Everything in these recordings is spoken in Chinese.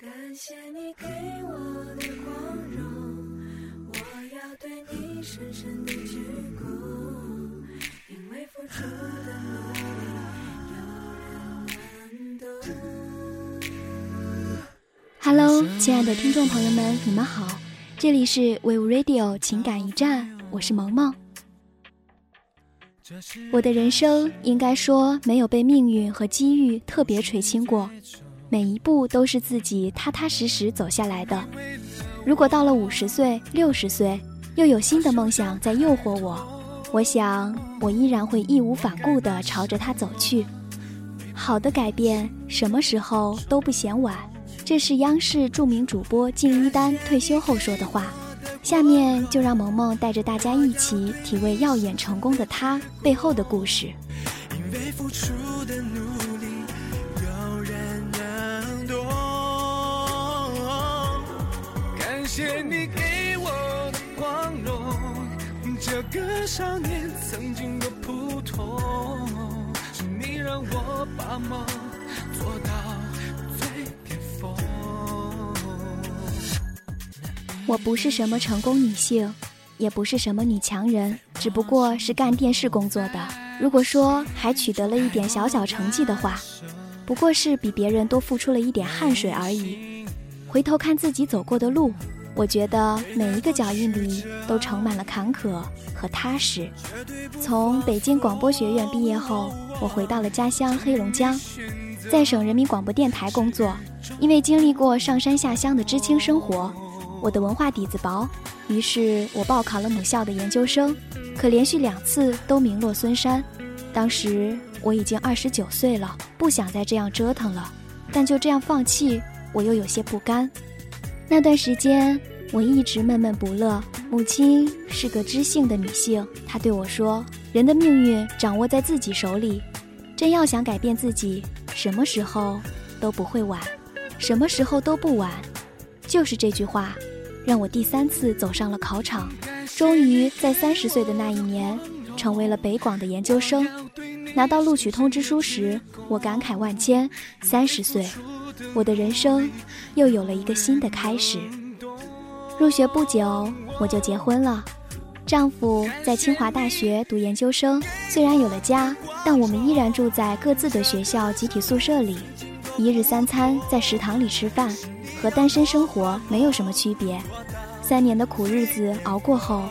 感谢你给我的光荣，我要对你深深的鞠躬，因为付出的努力有人能懂。Hello，亲爱的听众朋友们，你们好，这里是 Wave Radio 情感驿站，我是萌萌。我的人生应该说没有被命运和机遇特别垂青过。每一步都是自己踏踏实实走下来的。如果到了五十岁、六十岁，又有新的梦想在诱惑我，我想我依然会义无反顾地朝着它走去。好的改变，什么时候都不嫌晚。这是央视著名主播靳一丹退休后说的话。下面就让萌萌带着大家一起体味耀眼成功的他背后的故事。因为付出的努力。谢你给我的光荣，这个少年曾经的普通，是你让我把梦做到最巅峰。我不是什么成功女性，也不是什么女强人，只不过是干电视工作的。如果说还取得了一点小小成绩的话，不过是比别人多付出了一点汗水而已。回头看自己走过的路。我觉得每一个脚印里都盛满了坎坷和踏实。从北京广播学院毕业后，我回到了家乡黑龙江，在省人民广播电台工作。因为经历过上山下乡的知青生活，我的文化底子薄，于是我报考了母校的研究生，可连续两次都名落孙山。当时我已经二十九岁了，不想再这样折腾了，但就这样放弃，我又有些不甘。那段时间，我一直闷闷不乐。母亲是个知性的女性，她对我说：“人的命运掌握在自己手里，真要想改变自己，什么时候都不会晚，什么时候都不晚。”就是这句话，让我第三次走上了考场，终于在三十岁的那一年，成为了北广的研究生。拿到录取通知书时，我感慨万千。三十岁。我的人生又有了一个新的开始。入学不久，我就结婚了。丈夫在清华大学读研究生，虽然有了家，但我们依然住在各自的学校集体宿舍里，一日三餐在食堂里吃饭，和单身生活没有什么区别。三年的苦日子熬过后，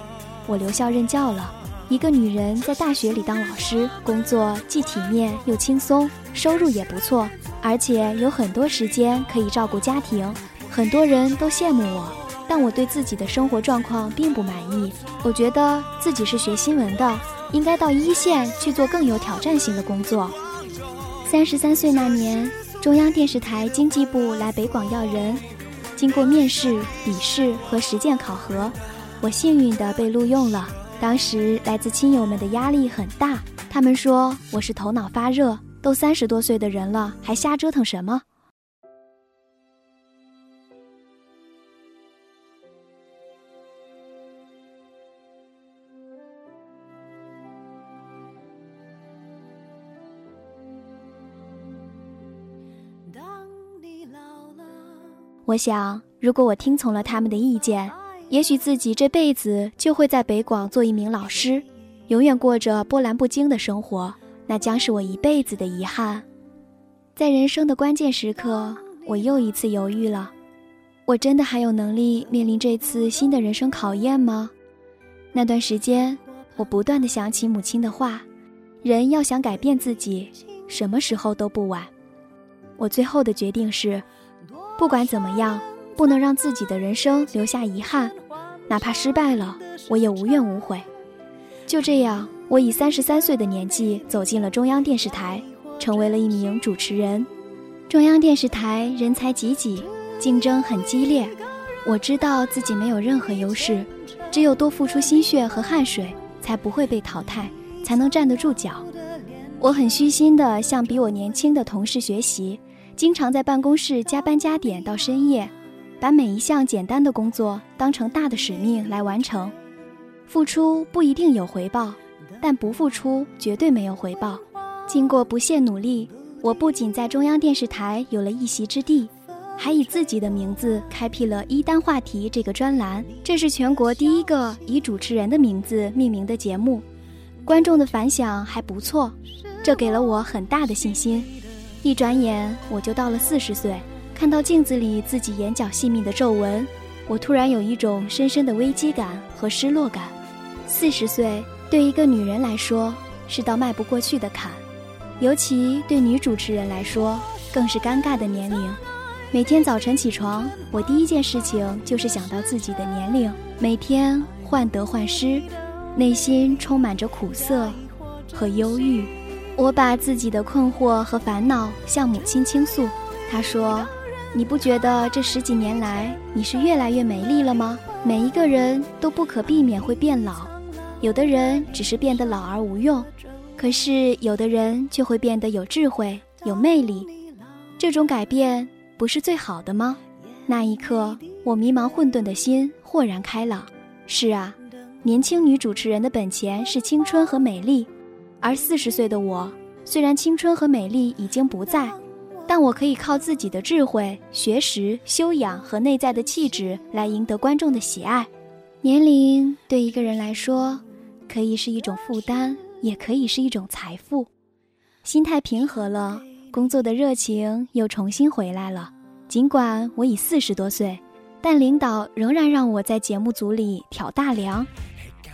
我留校任教了。一个女人在大学里当老师，工作既体面又轻松，收入也不错。而且有很多时间可以照顾家庭，很多人都羡慕我，但我对自己的生活状况并不满意。我觉得自己是学新闻的，应该到一线去做更有挑战性的工作。三十三岁那年，中央电视台经济部来北广要人，经过面试、笔试和实践考核，我幸运地被录用了。当时来自亲友们的压力很大，他们说我是头脑发热。都三十多岁的人了，还瞎折腾什么？我想，如果我听从了他们的意见，也许自己这辈子就会在北广做一名老师，永远过着波澜不惊的生活。那将是我一辈子的遗憾，在人生的关键时刻，我又一次犹豫了。我真的还有能力面临这次新的人生考验吗？那段时间，我不断的想起母亲的话：人要想改变自己，什么时候都不晚。我最后的决定是，不管怎么样，不能让自己的人生留下遗憾，哪怕失败了，我也无怨无悔。就这样。我以三十三岁的年纪走进了中央电视台，成为了一名主持人。中央电视台人才济济，竞争很激烈。我知道自己没有任何优势，只有多付出心血和汗水，才不会被淘汰，才能站得住脚。我很虚心地向比我年轻的同事学习，经常在办公室加班加点到深夜，把每一项简单的工作当成大的使命来完成。付出不一定有回报。但不付出绝对没有回报。经过不懈努力，我不仅在中央电视台有了一席之地，还以自己的名字开辟了一单话题这个专栏，这是全国第一个以主持人的名字命名的节目，观众的反响还不错，这给了我很大的信心。一转眼我就到了四十岁，看到镜子里自己眼角细密的皱纹，我突然有一种深深的危机感和失落感。四十岁对一个女人来说是道迈不过去的坎，尤其对女主持人来说更是尴尬的年龄。每天早晨起床，我第一件事情就是想到自己的年龄，每天患得患失，内心充满着苦涩和忧郁。我把自己的困惑和烦恼向母亲倾诉，她说：“你不觉得这十几年来你是越来越美丽了吗？每一个人都不可避免会变老，有的人只是变得老而无用，可是有的人却会变得有智慧、有魅力。这种改变。”不是最好的吗？那一刻，我迷茫混沌的心豁然开朗。是啊，年轻女主持人的本钱是青春和美丽，而四十岁的我，虽然青春和美丽已经不在，但我可以靠自己的智慧、学识、修养和内在的气质来赢得观众的喜爱。年龄对一个人来说，可以是一种负担，也可以是一种财富。心态平和了。工作的热情又重新回来了。尽管我已四十多岁，但领导仍然让我在节目组里挑大梁。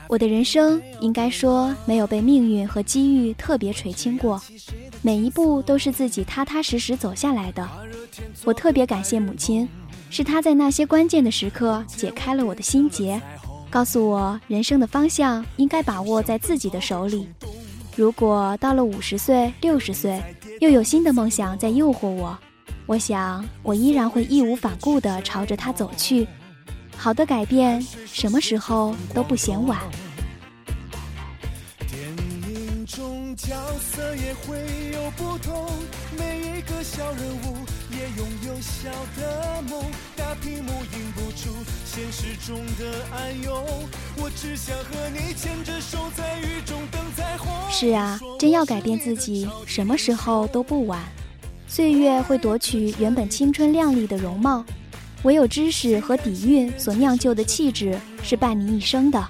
我的人生应该说没有被命运和机遇特别垂青过，每一步都是自己踏踏实实走下来的。我特别感谢母亲，是她在那些关键的时刻解开了我的心结，告诉我人生的方向应该把握在自己的手里。如果到了五十岁、六十岁，又有新的梦想在诱惑我，我想我依然会义无反顾地朝着它走去。好的改变，什么时候都不嫌晚。电影中角色也会有不同，每一个小人物也拥有小的梦。大屏幕映不出现实中的暗涌，我只想和你牵着手在雨中等彩虹。是啊，真要改变自己，什么时候都不晚。岁月会夺取原本青春靓丽的容貌，唯有知识和底蕴所酿就的气质是伴你一生的。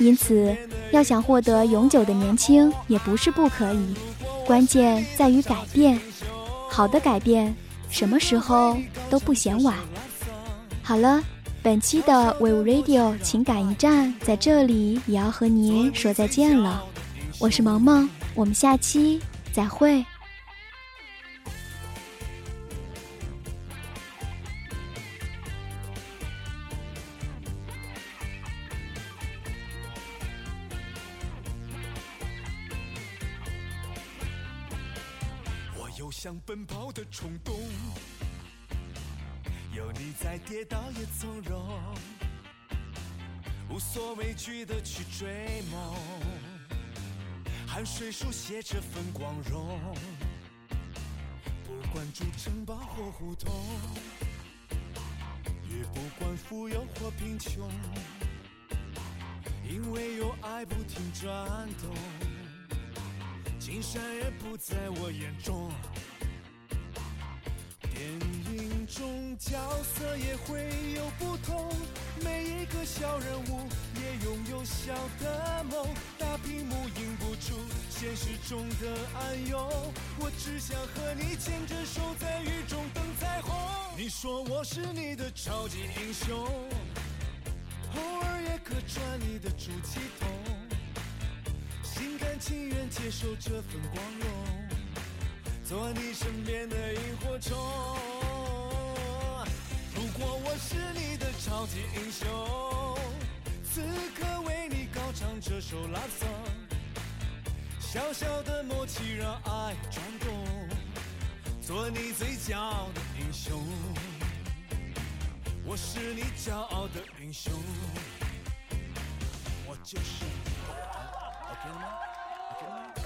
因此。要想获得永久的年轻，也不是不可以，关键在于改变。好的改变，什么时候都不嫌晚。好了，本期的 We Radio 情感驿站在这里也要和您说再见了。我是萌萌，我们下期再会。有想奔跑的冲动，有你在，跌倒也从容，无所畏惧的去追梦，汗水书写这份光荣，不管住城堡或胡同，也不管富有或贫穷，因为有爱不停转。金山也不在我眼中，电影中角色也会有不同，每一个小人物也拥有小的梦，大屏幕映不出现实中的暗涌，我只想和你牵着手在雨中等彩虹。你说我是你的超级英雄，偶尔也可赚你的出气筒。心甘情愿接受这份光荣，做你身边的萤火虫。如果我是你的超级英雄，此刻为你高唱这首 love song。小小的默契让爱转动，做你最骄傲的英雄。我是你骄傲的英雄，我就是。Aquel man. Aquel man.